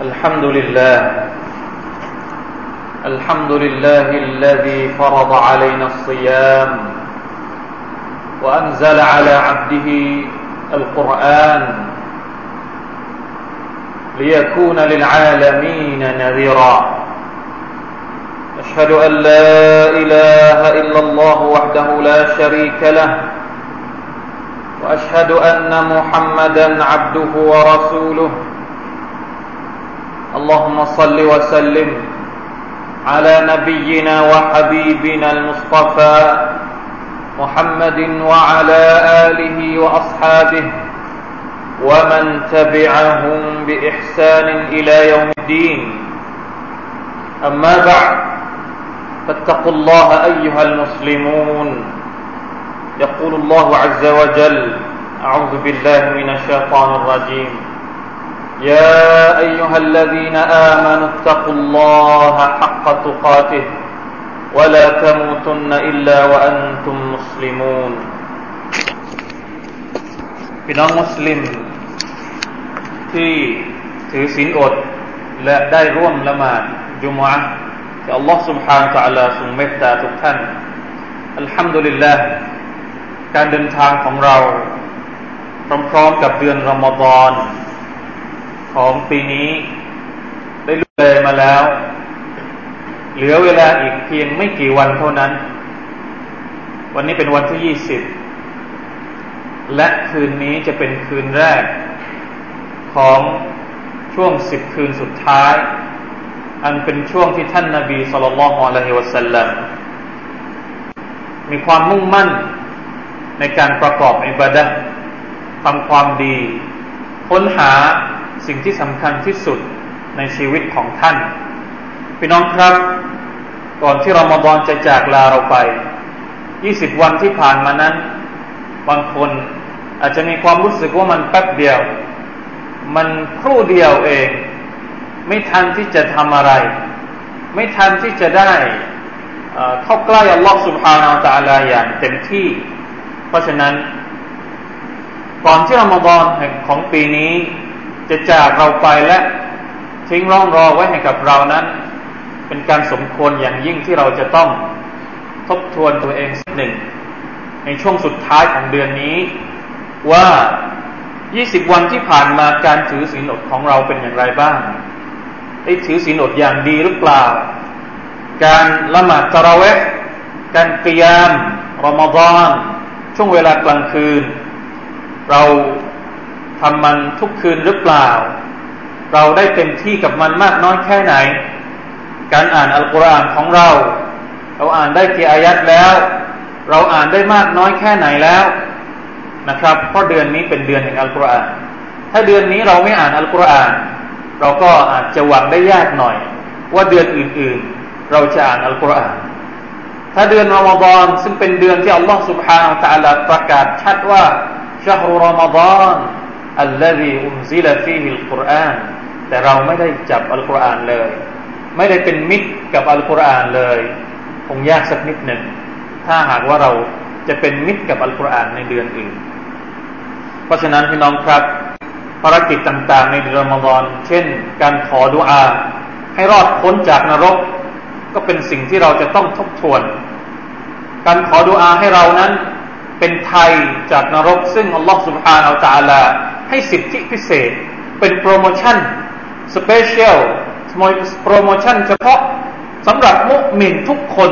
الحمد لله. الحمد لله الذي فرض علينا الصيام وأنزل على عبده القرآن ليكون للعالمين نذيرا. أشهد أن لا إله إلا الله وحده لا شريك له وأشهد أن محمدا عبده ورسوله. اللهم صل وسلم على نبينا وحبيبنا المصطفى محمد وعلى آله وأصحابه ومن تبعهم بإحسان إلى يوم الدين. أما بعد فاتقوا الله أيها المسلمون. يقول الله عز وجل أعوذ بالله من الشيطان الرجيم. يا أيها الذين آمنوا اتقوا الله حق تقاته ولا تموتن إلا وأنتم مسلمون พี่น้องมุสลิม ที่ถือศีลอด และได้ร่วมละหมาดจุมอะที่อัลลอฮ์ سبحانه และ تعالى ทรงเมตตาทุกท่านอัลฮัมดุลิลลาห์การเดินทางของเรา พร้อมๆกับเดือนรอมฎอน ของปีนี้ ได้เลยมาแล้ว เหลือเวลาอีกเพียงไม่กี่วันเท่านั้น วันนี้เป็นวันที่ยี่สิบและคืนนี้จะเป็นคืนแรก ของช่วงสิบคืนสุดท้าย อันเป็นช่วงที่ท่านนาบีสุลต่านละฮ์วะสัลลัมมีความมุ่งมั่นในการประกอบอิบาดะทำความดี ค้นหา สิ่งที่สำคัญที่สุดในชีวิตของท่าน พี่น้องครับ ก่อนที่เรามาบอนจะจากลาเราไป 20 วันที่ผ่านมานั้น บางคนอาจจะมีความรู้สึกว่ามันแป๊บเดียว มันครู่เดียวเอง ไม่ทันที่จะทำอะไร ไม่ทันที่จะได้เข้าใกล้อัลลอฮฺสุบฮานาอัลลอฮอย่างเต็มที่ เพราะฉะนั้น ก่อนที่รอมฎอนของปีนี้ จะจากเราไปและทิ้งร่องรอไว้ให้กับเรานั้น เป็นการสมควรอย่างยิ่งที่เราจะต้องทบทวนตัวเองสักหนึ่ง ในช่วงสุดท้ายของเดือนนี้ ว่า 20 วันที่ผ่านมาการถือศีลอดของเราเป็นอย่างไรบ้างได้ถือศีลอดอย่างดีหรือเปล่า การละหมาดตะระเวห์การเตียมรอมฎอนช่วงเวลากลางคืน เรา ทำมันทุกคืนหรือเปล่า เราได้เต็มที่กับมันมากน้อยแค่ไหน การอ่านอัลกุรอานของเรา เราอ่านได้กี่อายัดแล้ว เราอ่านได้มากน้อยแค่ไหนแล้วนะครับ เพราะเดือนนี้เป็นเดือนแห่งอัลกุรอาน ถ้าเดือนนี้เราไม่อ่านอัลกุรอาน เราก็อาจจะหวังได้ยากหน่อย ว่าเดือนอื่นๆ เราจะอ่านอัลกุรอาน ถ้าเดือนรอมฎอนซึ่งเป็นเดือนที่อัลลอฮฺสุบฮานาอัลลอฮฺประกาศชัดว่าชาฮุรอมฎอน อัลลอฮีอุมซิลฟีฮิลกุรอานแต่เราไม่ได้จับอัลกุรอานเลย ไม่ได้เป็นมิตรกับอัลกุรอานเลย คงยากสักนิดหนึ่ง ถ้าหากว่าเราจะเป็นมิตรกับอัลกุรอานในเดือนอื่น เพราะฉะนั้นพี่น้องครับภารกิจต่างๆ ในเดือนรอมฎอนเช่น การขอดุอา ให้รอดพ้นจากนรก ก็เป็นสิ่งที่เราจะต้องทบทวน การขอดุอาให้เรานั้นเป็นไทจากนรก ซึ่งอัลลอฮฺ سبحانه وتعالى ให้สิทธิพิเศษ เป็นโปรโมชั่นสเปเชียลโปรโมชั่นเฉพาะสำหรับมุมินทุกคน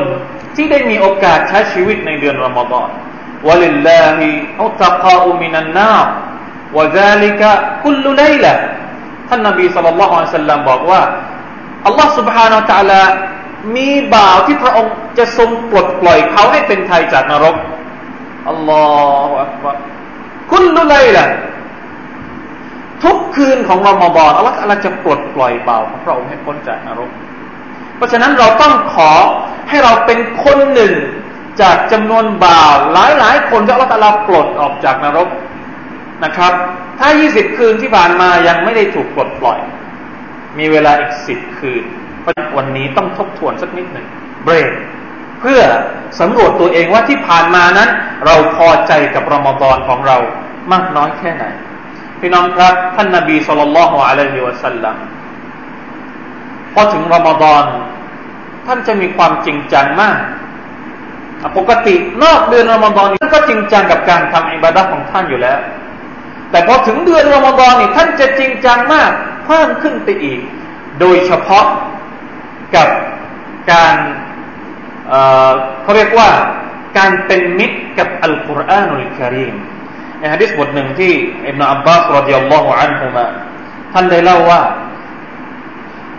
ที่ได้มีโอกาสใช้ชีวิตในเดือนรอมฎอนวะลิลลาฮิอัตกาอุมินันนาวะซาลิกะคุลไลละท่านนบีสัลลัลลอฮุอะลัยฮิสัลลัมบอกว่าอัลลอฮ์ سبحانه และ تعالى มีบ่าวที่พระองค์จะทรงปลดปล่อยเขาให้เป็นไทยจากนรกอัลลอฮฺอักบารคุลไลละ ทุกคืนของรอมฎอนอัลลอฮฺจะปลดปล่อยเบาของพระองค์ให้พ้นจากนรก เพราะฉะนั้นเราต้องขอให้เราเป็นคนหนึ่งจากจำนวนบ่าวหลายหลายคนที่อัลลอฮฺปลดออกจากนรกนะครับ ถ้า 20 คืนที่ผ่านมายังไม่ได้ถูกปลดปล่อย มีเวลาอีก 10 คืนเพราะวันนี้ต้องทบทวนสักนิดหนึ่งเบรกเพื่อสำรวจตัวเองว่าที่ผ่านมานั้น เราพอใจกับรอมฎอนของเรามากน้อยแค่ไหน พี่น้องครับ ท่านนาบีสุลต่านละฮ์อะลัยฮิวะสัลลัมพอถึงรอมฎอนท่านจะมีความจริงจังมาก ปกตินอกเดือนรอมฎอนท่านก็จริงจังกับการทำอิบาดะของท่านอยู่แล้ว แต่พอถึงเดือนรอมฎอนนี่ท่านจะจริงจังมากเพิ่มขึ้นไปอีก โดยเฉพาะกับการเเขาเรียกว่าการเป็นมิตรกับอัลกุรอานุลกิริม ในฮะดิษบทหนึ่งที่อิบนาอับบาสรดิยัลลอฮุอันฮุมาท่านได้เล่าว่า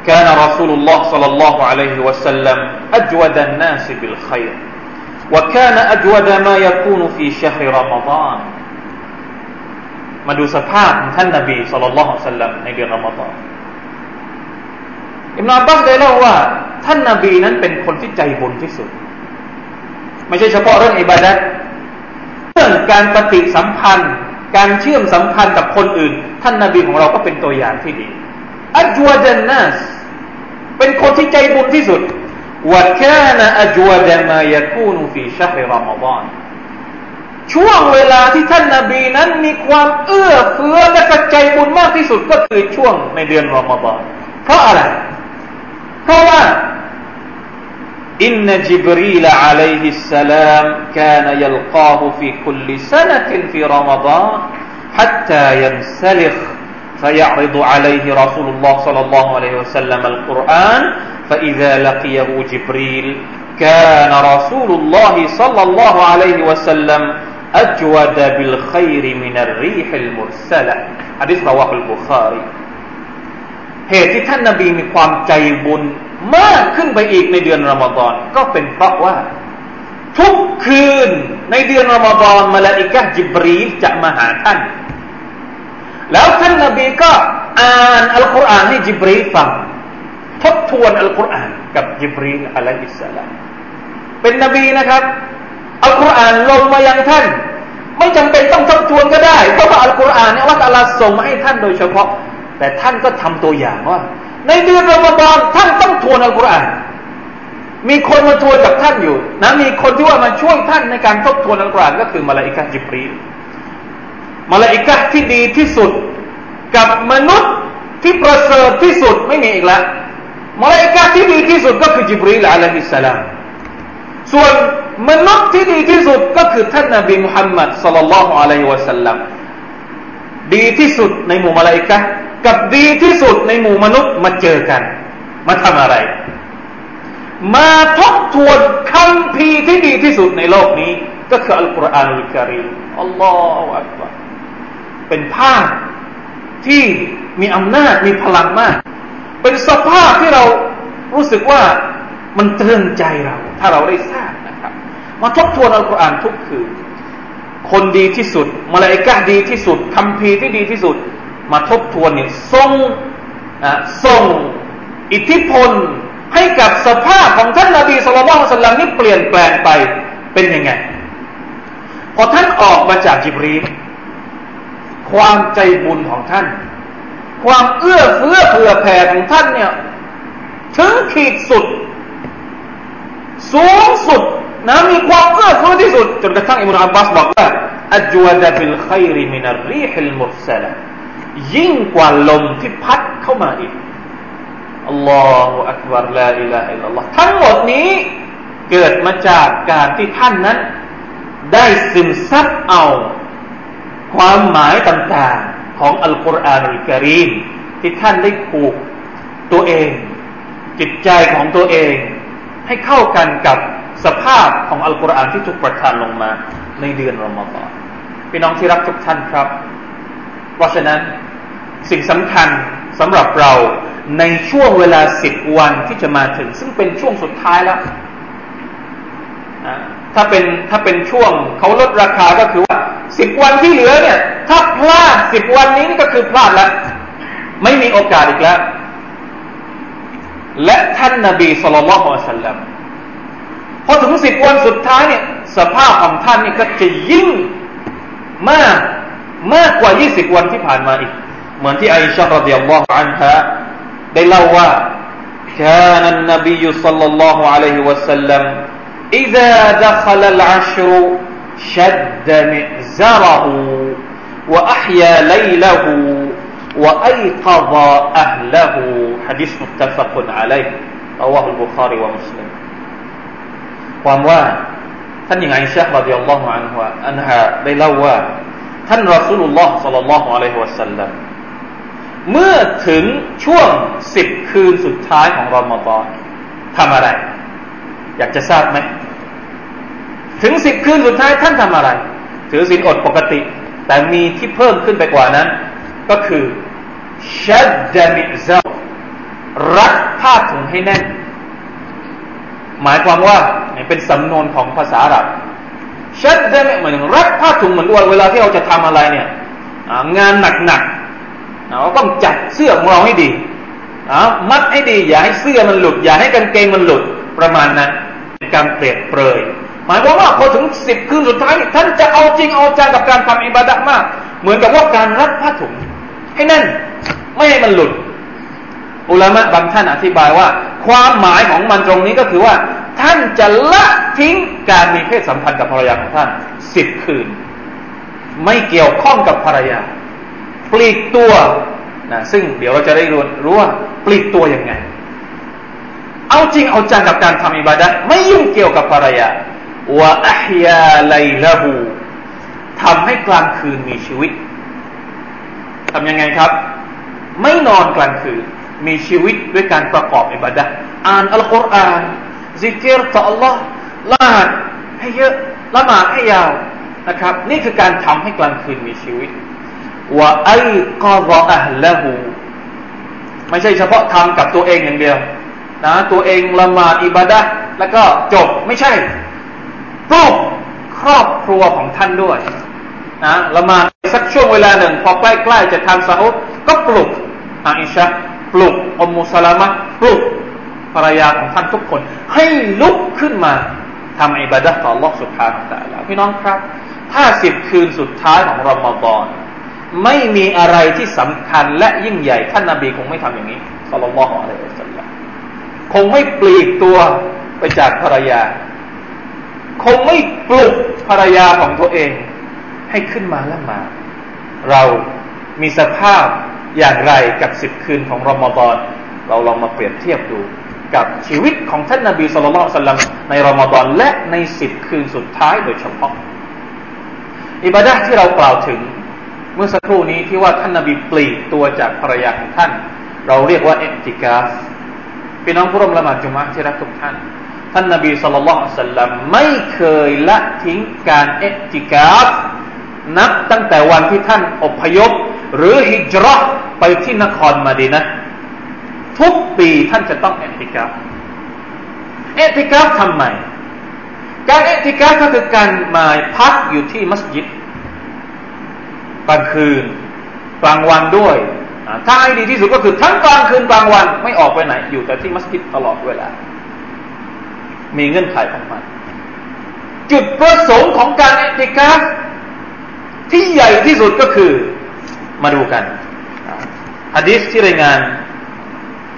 كان رسول الله صلى الله عليه وسلم أجود الناس بالخير وكان أجود ما يكون في شهر رمضان มาดูสภาพของท่านนบีสุลต่านละฮ์สัลลัมในเดือนรอมฎอนอิมนาบัสได้เล่าว่า ท่านนบีนั้นเป็นคนที่ใจบุญที่สุด ไม่ใช่เฉพาะเรื่องอิบาดัตเ รื่องการปฏิสัมพันธ์ การเชื่อมสัมพันธ์กับคนอื่น ท่านนบีของเราก็เป็นตัวอย่างที่ดีอัจวดันนัสเป็นคนที่ใจบุญที่สุดวะแค่นอัจวดมายคูนฟีชัฮรรอมฎอนช่วงเวลาที่ท่านนาบีนั้นมีความเอื้อเฟื้อและกระใจบุญมากที่สุดก็คือช่วงในเดือนรอมฎอนเพราะอะไร เพราะว่า إن جبريل عليه السلام كان يلقاه في كل سنة في رمضان حتى ينسلخ فيعرض عليه رسول الله صلى الله عليه وسلم القرآن فإذا لقيه جبريل كان رسول الله صلى الله عليه وسلم أجود بالخير من الريح المرسلة حديث رواه البخاري เหตุที่ท่านนาบีมีความใจบุญ มากขึ้นไปอีกในเดือนรอมฎอนก็เป็นเพราะว่า ทุกคืนในเดือนรอมฎอนมาลาอิกะจิบรีจะมาหาท่าน แล้วท่านนาบีก็อ่านอัลกุรอานให้จิบรีฟัง ทบทวนอัลกุรอานกับจิบรีอะลัยฮิสสลามเป็นนบีนะครับอัลกุรอานลงมายังท่าน ไม่จำเป็นต้องทบทวนก็ได้เพราะว่าอัลกุรอานเนี่ยว่าอัลลอฮ์ส่งมาให้ท่านโดยเฉพาะ แต่ท่านก็ทำตัวอย่างว่า ในเดือนรอมฎอนท่านต้องทวนอัลกุรอานมีคนมาทวนกับท่านอยู่นะมีคนที่ว่ามาช่วยท่านในการทบทวนอัลกุรอานก็คือมาลาอิกะจิบรีมาลาอิกะที่ดีที่สุด กับมนุษย์ที่ประเสริฐที่สุดไม่มีอีกแล้วมาลาอิกะที่ดีที่สุดก็คือจิบรีลอะลัยฮิสสลามส่วนมนุษย์ที่ดีที่สุดก็คือท่านนบีมุฮัมมัดสัลลัลลอฮุอะลัยฮิวะสัลลัมดีที่สุดในหมู่มาลาอิกะ กับดีที่สุดในหมู่มนุษย์มาเจอกัน มาทำอะไร มาทบทวนคำพีที่ดีที่สุดในโลกนี้ ก็คืออัลกุรอานอัลกิริมอัลลอฮฺอักบารเป็นภาพที่มีอำนาจมีพลังมาก เป็นสภาพที่เรารู้สึกว่ามันเตือนใจเรา ถ้าเราได้ทราบนะครับ มาทบทวนอัลกุรอานทุกคืนคนดีที่สุดมาลาอิกะดีที่สุดคำพีที่ดีที่สุด มาทบทวนเนี่ยส่งส่งอิทธิพลให้กับสภาพของท่านนาบีสุลต่านสัลลัมนี่เปลี่ยนแปลงไปเป็นยังไง พอท่านออกมาจากจิบรีความใจบุญของท่าน ความเอื้อเฟื้อเผื่อแผ่ของท่านเนี่ยถึงขีดสุด สูงสุดนะมีความเอื้อเฟื้อที่สุด จนกระทั่งอิมรุอับบาสบอกว่าأجود بالخير من الريح المرسلة ยิ่งกว่าลมที่พัดเข้ามาอีกالله أكبر لا إله إلا الله ทั้งหมดนี้เกิดมาจากการที่ท่านนั้น ได้ซึมซับเอา ความหมายต่างๆของอัลกุรอาน الكريم ที่ท่านได้ผูกตัวเอง จิตใจของตัวเอง ให้เข้ากันกับสภาพของอัลกุรอานที่ถูกประทานลงมาในเดือนรอมฎอนพี่น้องที่รักทุกท่านครับ เพราะฉะนั้นสิ่งสำคัญสำหรับเราในช่วงเวลาสิบวันที่จะมาถึง ซึ่งเป็นช่วงสุดท้ายแล้วถ้าเป็นถ้าเป็นช่วงเขาลดราคาก็คือว่าสิบวันที่เหลือเนี่ย ถ้าพลาดสิบวันนี้ก็คือพลาดแล้วไม่มีโอกาสอีกแล้ว และท่านนาบีสุลต่านละฮ์สัลลัมพอถึงสิบวันสุดท้ายเนี่ย สภาพของท่านนี่ก็จะยิ่งมาก มากกว่ายี่สิบวันที่ผ่านมาอีก เหมือนที่อิชาร์รดิยัลลอฮุอันฮะได้เล่าว่า كان النبي صلى الله عليه وسلم إذا دخل العشر شد مئزره وأحيا ليله وأيقظ أهله حديث متفق عليه رواه البخاري ومسلم ความว่าท่านหญิงไอชะรดิยัลลอฮุอันฮะอันฮะได้เล่าว่า ท่านรอสูลุลลอฮ์สัลลัลลอฮุอะลัยฮิวะสัลลัมเมื่อถึงช่วงสิบคืนสุดท้ายของรอมฎอนทำอะไร อยากจะทราบไหมถึงสิบคืนสุดท้ายท่านทำอะไร ถือศีลอดปกติ แต่มีที่เพิ่มขึ้นไปกว่านั้น ก็คือชัดดมิซารัดผ้าถุงให้แน่น หมายความว่าเป็นสำนวนของภาษาอาหรับ ชัดดามิเหมือนรัดผ้าถุงเหมือนว่าเวลาที่เราจะทำอะไรเนี่ยงานหนักๆเราต้องจัดเสื้อของเราให้ดีมัดให้ดีอย่าให้เสื้อมันหลุด อย่าให้กางเกงมันหลุดประมาณนั้นเป็นการเปรียบเปรยหมายความว่าพอถึงสิบคืนสุดท้ายท่านจะเอาจริงเอาจังกับการทำอิบาดะมาก เหมือนกับว่าการรัดผ้าถุงให้แน่นไม่ให้มันหลุด อุลามะบางท่านอธิบายว่า ความหมายของมันตรงนี้ก็คือว่า ท่านจะละทิ้งการมีเพศสัมพันธ์กับภรรยาของท่านสิบคืน ไม่เกี่ยวข้องกับภรรยา ปลีกตัวนะซึ่งเดี๋ยวเราจะได้รู้รู้ว่าปลีกตัวยังไง เอาจริงเอาจังกับการทำอิบาดะไม่ยุ่งเกี่ยวกับภรรยาวะอัฮยาไลลาบูทำให้กลางคืนมีชีวิตทำยังไงครับ ไม่นอนกลางคืน มีชีวิตด้วยการประกอบอิบาดะอ่านอัลกุรอาน ซิกเกตต่อ Allah ละหมาดให้เยอะละหมาดให้ยาวนะครับ นี่คือการทำให้กลางคืนมีชีวิตว่าไอกอรออัลละหูไม่ใช่เฉพาะทำกับตัวเองอย่างเดียวนะตัวเองละหมาดอิบาดะแล้วก็จบไม่ใช่ปลุกครอบครัวของท่านด้วยนะละมาสักช่วงเวลาหนึ่ง พอใกล้ๆจะทำซาอุดก็ปลุกอาอิชะปลุกอมุสลามะปลุก ภรรยาของท่านทุกคน ให้ลุกขึ้นมาทำอิบาดะต่อลอกสุดท้ายของแล้วพี่น้องครับถ้าสิบคืนสุดท้ายของรอมฎอนไม่มีอะไรที่สำคัญและยิ่งใหญ่ท่านนาบีคงไม่ทำอย่างนี้สัลลัลลอฮุอะลัยฮิวะสัลลัมคงไม่ปลีกตัวไปจากภรรยา คงไม่ปลุกภรรยาของตัวเอง ให้ขึ้นมาและมา เรามีสภาพอย่างไรกับสิบคืนของรอมฎอนเราลองมาเปรียบเทียบดู กับชีวิตของท่านนาบีสุลต่านสัลลัมในรอมฎอนและในสิบคืนสุดท้ายโดยเฉพาะ อิบาดะที่เรากล่าวถึงเมื่อสักครู่นี้ที่ว่าท่านนาบีปลีกตัวจากภรรยาของท่าน เราเรียกว่าเอติกาฟพี่น้องผู้ร่วมละหมาดจุมะที่รักทุกท่าน ท่านนบีสุลต่านสัลลัมไม่เคยละทิ้งการเอติกาฟนับตั้งแต่วันที่ท่านอพยพ หรือฮิจรัไปที่นครมาดีนะ ทุกปีท่านจะต้องเอติกาฟเอติกาฟทำไม การเอติกาฟก็คือการมาพักอยู่ที่มัสยิดกลางคืนกลางวันด้วย ถ้าให้ดีที่สุดก็คือทั้งกลางคืนกลางวันไม่ออกไปไหน อยู่แต่ที่มัสยิดตลอดเวลา มีเงื่อนไขของมัน จุดประสงค์ของการเอติกาฟที่ใหญ่ที่สุดก็คือมาดูกันฮะดีษที่รายงาน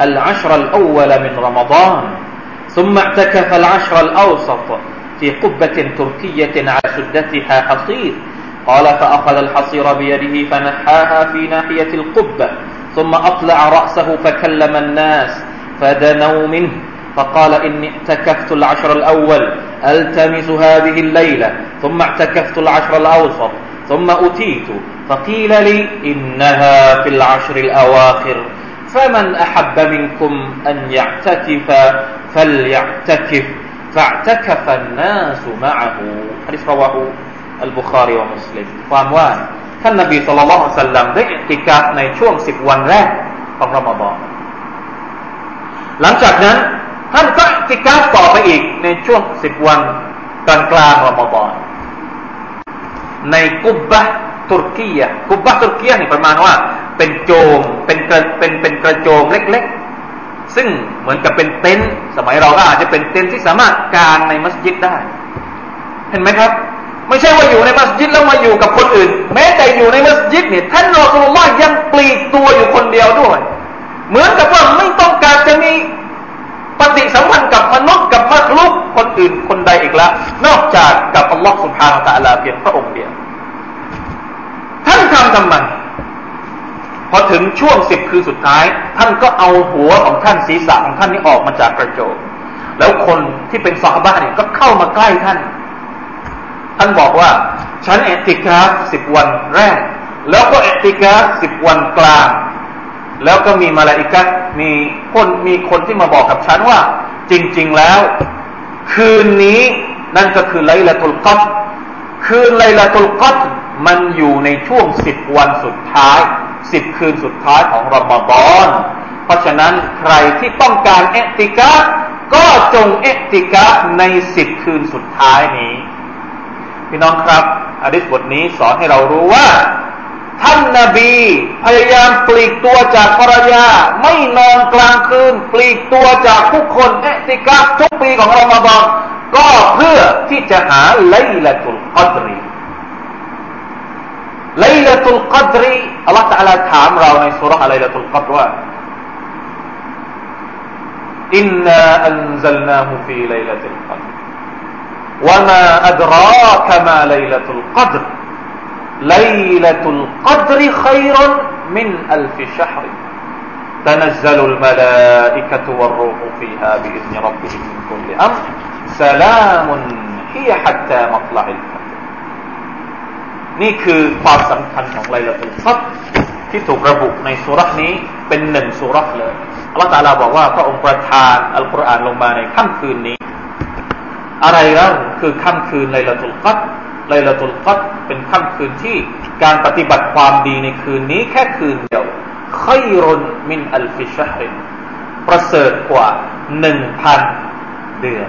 العشر الأول من رمضان ثم اعتكف العشر الأوسط في قبة تركية على سدتها حصير. قال فأخذ الحصير بيده فنحاها في ناحية القبة ثم أطلع رأسه فكلم الناس فدنوا منه. فقال إني اعتكفت العشر الأول ألتمس هذه الليلة ثم اعتكفت العشر الأوسط ثم أتيت فقيل لي إنها في العشر الأواخر. فمن أحب منكم أن يعتكف فليعتكف فاعتكف الناس معه حديث رواه البخاري ومسلم ความว่าท่านนบีสุลต่านสัลลัมได้อิติกาในช่วงสิบวันแรกของรอมฎอนหลังจากนั้นท่านก็ติกาฟต่อไปอีกในช่วงสิบวันกลางกลางรอมฎอนในกุบบะ ตุรกียกุบบะตุรกีนี่ประมาณว่า เป็นโจมเป็นกระเป็นเป็นกระโจมเล็กๆ ซึ่งเหมือนกับเป็นเต็นท์สมัยเราก็อาจจะเป็นเต็นท์ที่สามารถกางในมัสยิดได้ เห็นไหมครับ ไม่ใช่ว่าอยู่ในมัสยิดแล้วมาอยู่กับคนอื่น แม้แต่อยู่ในมัสยิดเนี่ยท่านรอสุลลอฮ์ยังปลีกตัวอยู่คนเดียวด้วย เหมือนกับว่าไม่ต้องการจะมีปฏิสัมพันธ์กับมนุษย์กับมนุษย์คนอื่นคนใดอีกแล้วนอกจากกับอัลลอฮ์สุบฮานาตะลาเพียงพระองค์เดียว ท่านทำไมพอถึงช่วงสิบคืนสุดท้าย ท่านก็เอาหัวของท่านศีรษะของท่านนี้ออกมาจากกระโจมแล้วคนที่เป็นซาฮาบะเนี่ยก็เข้ามาใกล้ท่าน ท่านบอกว่า ฉันเอติกาสิบวันแรก แล้วก็เอติกาสิบวันกลาง แล้วก็มีมาลาอิกะมีคนมีคนที่มาบอกกับฉันว่า จริง ๆแล้ว คืนนี้นั่นก็คือไลลาตุลกัดคืนไลลาตุลกัด มันอยู่ในช่วงสิบวันสุดท้ายสิบคืนสุดท้ายของรอมฎอน เพราะฉะนั้นใครที่ต้องการเอติกะก็จงเอติกะในสิบคืนสุดท้ายนี้ พี่น้องครับอะดิษบทนี้สอนให้เรารู้ว่า ท่านนาบี พยายามปลีกตัวจากภรรยา ไม่นอนกลางคืน ปลีกตัวจากผู้คนเอียะติกาฟทุกปีของรอมฎอนก็เพื่อที่จะหาไลลาตุลกัดรี ไลลาตุลกัดรีอัลลอฮฺตะลาถามเราในสุรษะไลลาตุลกัดว่าอินนาอันซัลนาฮูฟีไลลาตุลกัดร وما أدراك ما ليلة القدر ليلة القدر خير من ألف شهر تنزل الملائكة والروح فيها بإذن ربهم من كل أمر سلام هي حتى مطلع الفجر นี่คือความสำคัญของไลลาตุลฟัดที่ถูกระบุในสุรษนี้เป็นหนึ่งสุรษเลยอัลลอฮฺตาลาบอกว่าพระองค์ประทานอัลกุรอานลงมาในค่ำคืนนี้ อะไรแล้วคือค่ำคืนไลลาตุลฟัดไลลาตุลกัดเป็นค่ำคืนที่การปฏิบัติความดีในคืนนี้แค่คืนเดียวค่อยรนมินอัลฟิชฮรินประเสริฐกว่าหนึ่งพันเดือน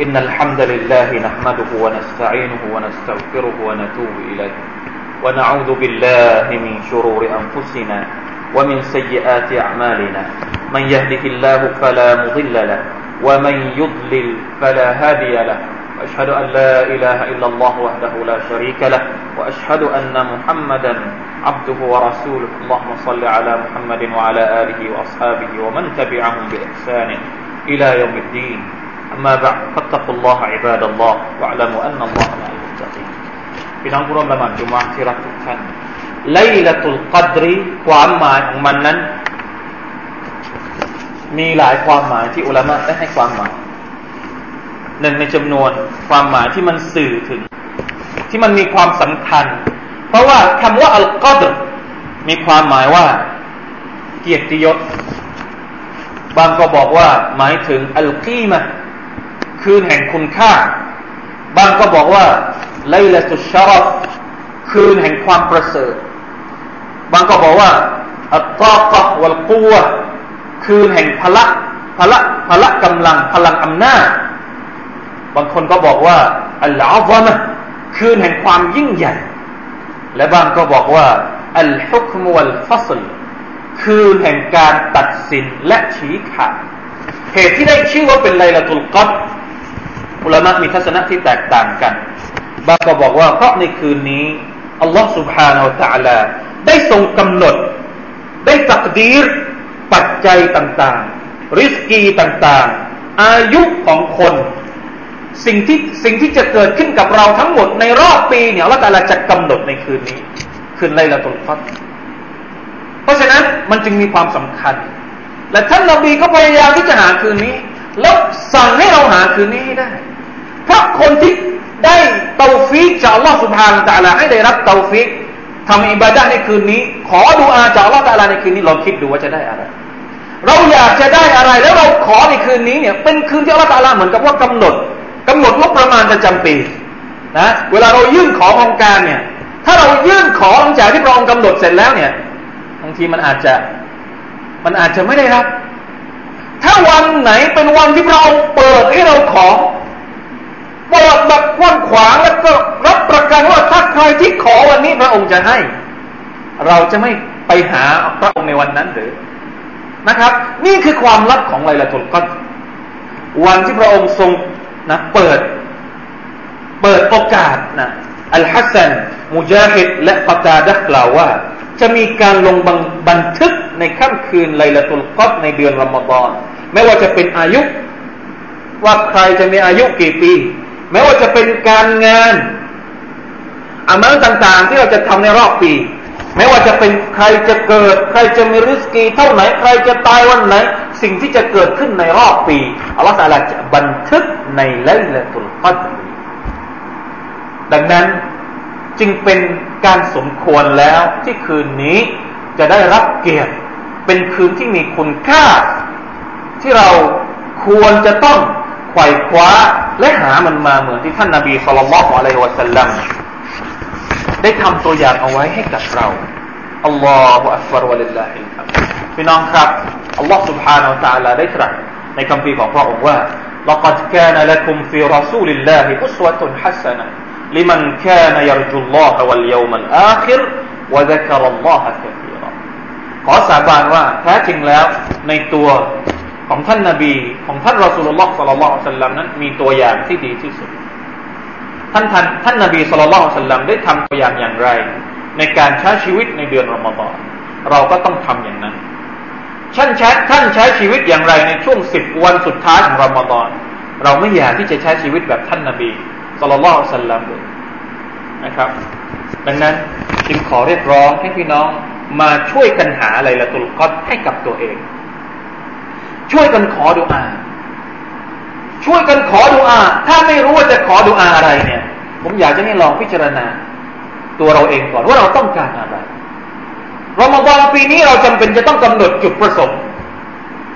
إن الحمد لله نحمده ونستعينه ونستغفره ونتوب إليه. ونعوذ بالله من شرور أنفسنا ومن سيئات أعمالنا. من يهده الله فلا مضل له ومن يضلل فلا هادي له. وأشهد أن لا إله إلا الله وحده لا شريك له. وأشهد أن محمدا عبده ورسوله. اللهم صل على محمد وعلى آله وأصحابه ومن تبعهم بإحسان إلى يوم الدين. أما بعد فاتقوا الله عباد الله واعلموا أن الله مع المتقين พี่น้องผู้ร่วมละหมาดจุมะที่รักทุกท่านไลละตุลกัดรีความหมายของมันนั้น มีหลายความหมายที่อุลามะได้ให้ความหมายหนึ่งในจำนวนความหมายที่มันสื่อถึง ที่มันมีความสำคัญ เพราะว่าคำว่าอัลกัดรมีความหมายว่า เกียรติยศ บางก็บอกว่า หมายถึงอัลกีมะ คืนแห่งคุณค่า บางก็บอกว่าไลลาตุชารฟคืนแห่งความประเสริฐ บางก็บอกว่าอัตตากะวัลกัวคืนแห่งพละพละพละกำลังพลังอำนาจ บางคนก็บอกว่าอัลลอฮฺมะคืนแห่งความยิ่งใหญ่ และบางก็บอกว่าอัลฮุกมวัลฟัสลคืนแห่งการตัดสินและชี้ขาดเหตุที่ได้ชื่อว่าเป็นไลลาตุลกัด อุลามะมีทัศนะที่แตกต่างกัน บางก็บอกว่าเพราะในคืนนี้อัลลอฮฺ سبحانه และ تعالى ได้ทรงกำหนด ได้ตักดีรปัจจัยต่างๆ ริสกีต่างๆ อายุของคนสิ่งที่สิ่งที่จะเกิดขึ้นกับเราทั้งหมดในรอบปีเนี่ยละตาลาจะกำหนดในคืนนี้ คืนไลลาตุลฟัดเพราะฉะนั้นมันจึงมีความสำคัญ และท่านนบีก็พยายามที่จะหาคืนนี้ แล้วสั่งให้เราหาคืนนี้ให้ได้ เพราะคนที่ได้เตาฟิกจากอัลลอฮฺ سبحانه وتعالى ให้ได้รับเตาฟิกทำอิบาดะในคืนนี้ ขอดุอาจากอัลลอฮฺ تعالى ในคืนนี้ลองคิดดูว่าจะได้อะไร เราอยากจะได้อะไรแล้วเราขอในคืนนี้เนี่ยเป็นคืนที่อัลลอฮฺ تعالى เหมือนกับว่ากำหนดกำหนดงบประมาณประจำปีนะเวลาเรายื่นขอองค์การเนี่ยถ้าเรายื่นขอหลังจากที่พระองค์กำหนดเสร็จแล้วเนี่ยบางทีมันอาจจะมันอาจจะไม่ได้รับ ถ้าวันไหนเป็นวันที่พระองค์เปิดให้เราขอ แบบกว้างขวางแล้วก็รับประกันว่าถ้าใครที่ขอวันนี้พระองค์จะให้ เราจะไม่ไปหาพระองค์ในวันนั้นหรือนะครับ นี่คือความลับของไลลาตุลกัดวันที่พระองค์ทรงนะเปิด เปิดโอกาสนะอัลฮัสซันมุจาฮิดและปตาดะกล่าวว่า จะมีการลงบันทึกในค่ำคืนไลลาตุลกัดในเดือนรอมฎอนไม่ว่าจะเป็นอายุ ว่าใครจะมีอายุกี่ปี ไม่ว่าจะเป็นการงานอามัลต่างๆ ที่เราจะทำในรอบปีไม่ว่าจะเป็นใครจะเกิด ใครจะมีริสกีเท่าไหน ใครจะตายวันไหน สิ่งที่จะเกิดขึ้นในรอบปีอัลลอฮฺตาลาจะบันทึกในไลลตุลกัดดังนั้นจึงเป็นการสมควรแล้วที่คืนนี้จะได้รับเกียรติเป็นคืนที่มีคุณค่า ที่เราควรจะต้องไขว่คว้า และหามันมาเหมือนที่ท่านนาบีสุลต่านละฮ์อะลัยฮิวะสัลลัมได้ทำตัวอย่างเอาไว้ให้กับเราอัลลอฮฺอัลลอฮฺวะลิลลาฮิครับพี่น้องครับอัลลอฮฺ سبحانه และ تعالى ได้ตรัสในคำพีของพระองค์ว่า لقد كان لكم في رسول الله أسوة حسنة لمن كان يرجو الله واليوم الآخر وذكر الله كثيرا ขอสาบานว่าแท้จริงแล้วในตัว ของท่านนาบีของท่านรอสุลลอฮ์สัลลัลลอฮุซัลลัมนั้นมีตัวอย่างที่ดีที่สุด ท่านท่านท่านนาบีสัลลัลลอฮุซัลลัมได้ทำตัวอย่างอย่างไร ในการใช้ชีวิตในเดือนรอมฎอนเราก็ต้องทำอย่างนั้นท่านใช้ท่านใช้ชีวิตอย่างไรในช่วงสิบวันสุดท้ายของรอมฎอนเราไม่อยากที่จะใช้ชีวิตแบบท่านนาบีสัลลัลลอฮุซัลลัมเลยนะครับ ดังนั้นจึงขอเรียกร้องให้พี่น้องมาช่วยกันหาอะไรละตุลกอดให้กับตัวเอง ช่วยกันขอดุอา ช่วยกันขอดุอา ถ้าไม่รู้ว่าจะขอดุอาอะไรเนี่ย ผมอยากจะให้ลองพิจารณา ตัวเราเองก่อนว่าเราต้องการอะไรรอมฎอนปีนี้เราจำเป็นจะต้องกำหนดจุดประสงค์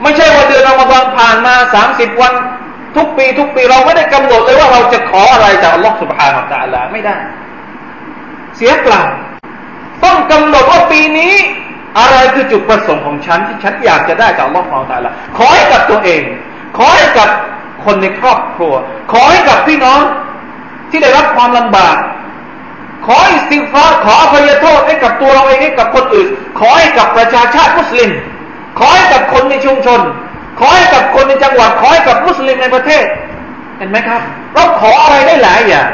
ไม่ใช่ว่าเดือนรอมฎอนผ่านมาสามสิบวัน ทุกปีทุกปีเราไม่ได้กำหนดเลยว่าเราจะขออะไรจากอัลลอฮฺสุบฮานาอัลลอฮไม่ได้ เสียเปล่าต้องกำหนดว่าปีนี้ อะไรคือจุดประสงค์ของฉันที่ฉันอยากจะได้จากอัลลอฮฺของตาละขอให้กับตัวเอง ขอให้กับคนในครอบครัว ขอให้กับพี่น้องที่ได้รับความลำบาก ขออิสติฟาขออภัยโทษให้กับตัวเราเองให้กับคนอื่น ขอให้กับประชาชาติมุสลิม ขอให้กับคนในชุมชน ขอให้กับคนในจังหวัด ขอให้กับมุสลิมในประเทศ เห็นไหมครับ เราขออะไรได้หลายอย่าง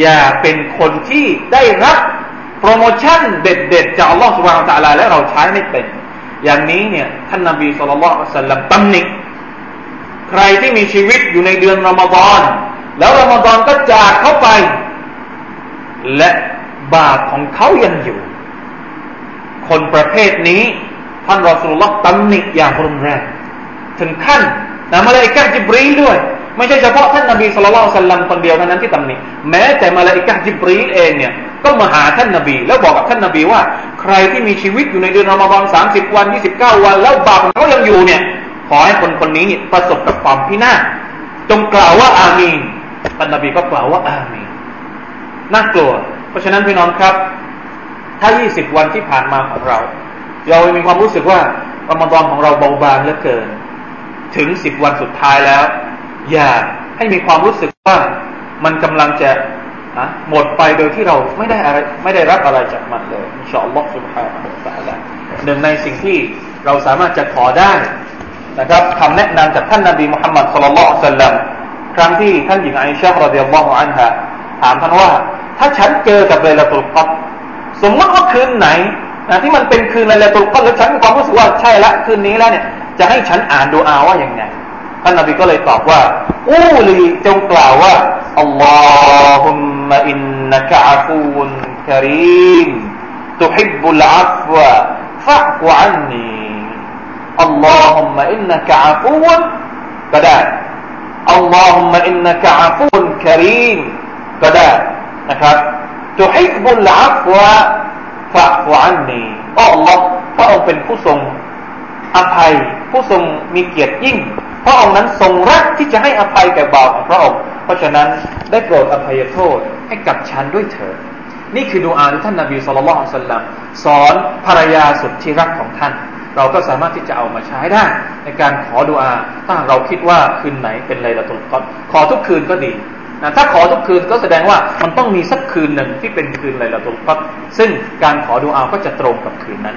อย่าเป็นคนที่ได้รับ โปรโมชั่นเด็ดๆจากอัลลอฮฺสุบฮานตะลาและเราใช้ไม่เป็น อย่างนี้เนี่ยท่านนบีสุลต่านสัลลัมตำหนิใครที่มีชีวิตอยู่ในเดือนรอมฎอนแล้วรอมฎอนก็จากเข้าไป และบาปของเขายังอยู่ คนประเภทนี้ ท่านรอสุลลอฮ์ตำหนิอย่างรุนแรงถึงขั้นนะมาเลยกะจิบรีด้วย ไม่ใช่เฉพาะท่านนบีสุลต่านสัลลัมคนเดียวเท่านั้นที่ตำหนิแม้แต่มาลาอิกะจิบรีเองเนี่ย ก็มาหาท่านนบี แล้วบอกกับท่านนบีว่า ใครที่มีชีวิตอยู่ในเดือนรอมฎอนสามสิบวันยี่สิบเก้าวัน แล้วบาปของเขายังอยู่เนี่ย ขอให้คนคนนี้ประสบกับความพินาศจงกล่าวว่าอามีนท่านนบีก็กล่าวว่าอามีนน่ากลัว เพราะฉะนั้นพี่น้องครับ ถ้ายี่สิบวันที่ผ่านมาของเรา เรามีความรู้สึกว่ารอมฎอนของเราเบาบางเหลือเกิน ถึงสิบวันสุดท้ายแล้ว อย่าให้มีความรู้สึกว่ามันกำลังจะ หมดไปโดยที่เราไม่ได้อะไรไม่ได้รับอะไรจากมันเลยอินชาอัลลอฮฺสุบฮานะฮูวะตะอาลาหนึ่งในสิ่งที่เราสามารถจะขอได้นะครับคำแนะนำจากท่านนบีมุฮัมมัดสุลลัลสัลลัมครั้งที่ท่านหญิงไอชาร์รดิยัลลอฮุอันฮะถามท่านว่า ถ้าฉันเจอกับเลลาตุลกัดสมมติว่าคืนไหนนะที่มันเป็นคืนเลลาตุลกัดแล้วฉันมีความรู้สึกว่าใช่ละคืนนี้แล้วเนี่ยจะให้ฉันอ่านดุอาว่าอย่างไง ท่านนบีก็เลยตอบว่าقولي จงกล่าวว่า اللهم إنك عفو كريم تحب العفو فاعف عني اللهم إنك عفو ก็ได้ اللهم إنك عفو كريم ก็ได้นะครับ تحب العفوฟะฟอันนีอัลลอฮ์พระองค์เป็นผู้ทรง อภัยผู้ทรงมีเกียรติยิ่งพระองค์นั้นทรงรักที่จะให้อภัยแก่บ่าวของพระองค์ เพราะฉะนั้นได้โปรดอภัยโทษให้กับฉันด้วยเถิดนี่คือดูอาที่ท่านนาบีสุลต่านสัลลัมสอนภรรยาสุดที่รักของท่าน เราก็สามารถที่จะเอามาใช้ได้ ในการขอดูอาถ้าเราคิดว่าคืนไหนเป็นไลลาตุลกอดขอทุกคืนก็ดีนะถ้าขอทุกคืนก็แสดงว่ามันต้องมีสักคืนหนึ่งที่เป็นคืนไลลาตุลกอดซึ่งการขอดูอาก็จะตรงกับคืนนั้น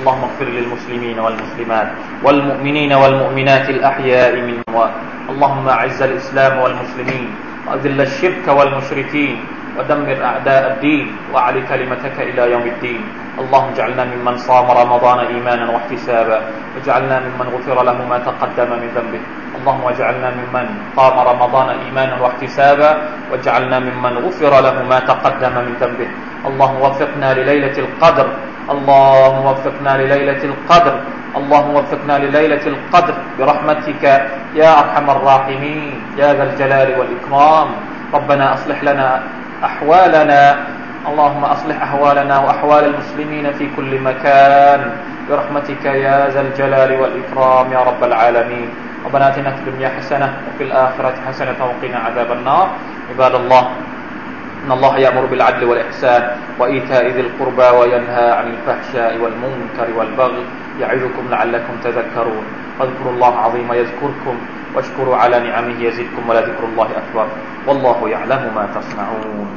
اللهم اغفر للمسلمين والمسلمات والمؤمنين والمؤمنات الأحياء من أموات اللهم أعز الإسلام والمسلمين وأذل الشرك والمشركين ودمر أعداء الدين وعلي كلمتك إلى يوم الدين. اللهم اجعلنا ممن صام رمضان إيمانا واحتسابا. واجعلنا ممن غفر له ما تقدم من ذنبه. اللهم اجعلنا ممن قام رمضان إيمانا واحتسابا. واجعلنا ممن غفر له ما تقدم من ذنبه. اللهم وفقنا لليلة القدر اللهم وفقنا لليلة القدر اللهم وفقنا لليلة القدر برحمتك يا أرحم الراحمين يا ذا الجلال والإكرام. ربنا أصلح لنا أحوالنا اللهم أصلح أحوالنا وأحوال المسلمين في كل مكان. برحمتك يا ذا الجلال والإكرام يا رب العالمين. ربنا آتنا في الدنيا حسنة وفي الآخرة حسنة وقنا عذاب النار. عباد الله إن الله يأمر بالعدل والإحسان وإيتاء ذي القربى وينهى عن الفحشاء والمنكر والبغي يعظكم لعلكم تذكرون. واذكروا الله عظيم يذكركم واشكروا على نعمه يزدكم ولذكر الله أكبر. والله يعلم ما تصنعون.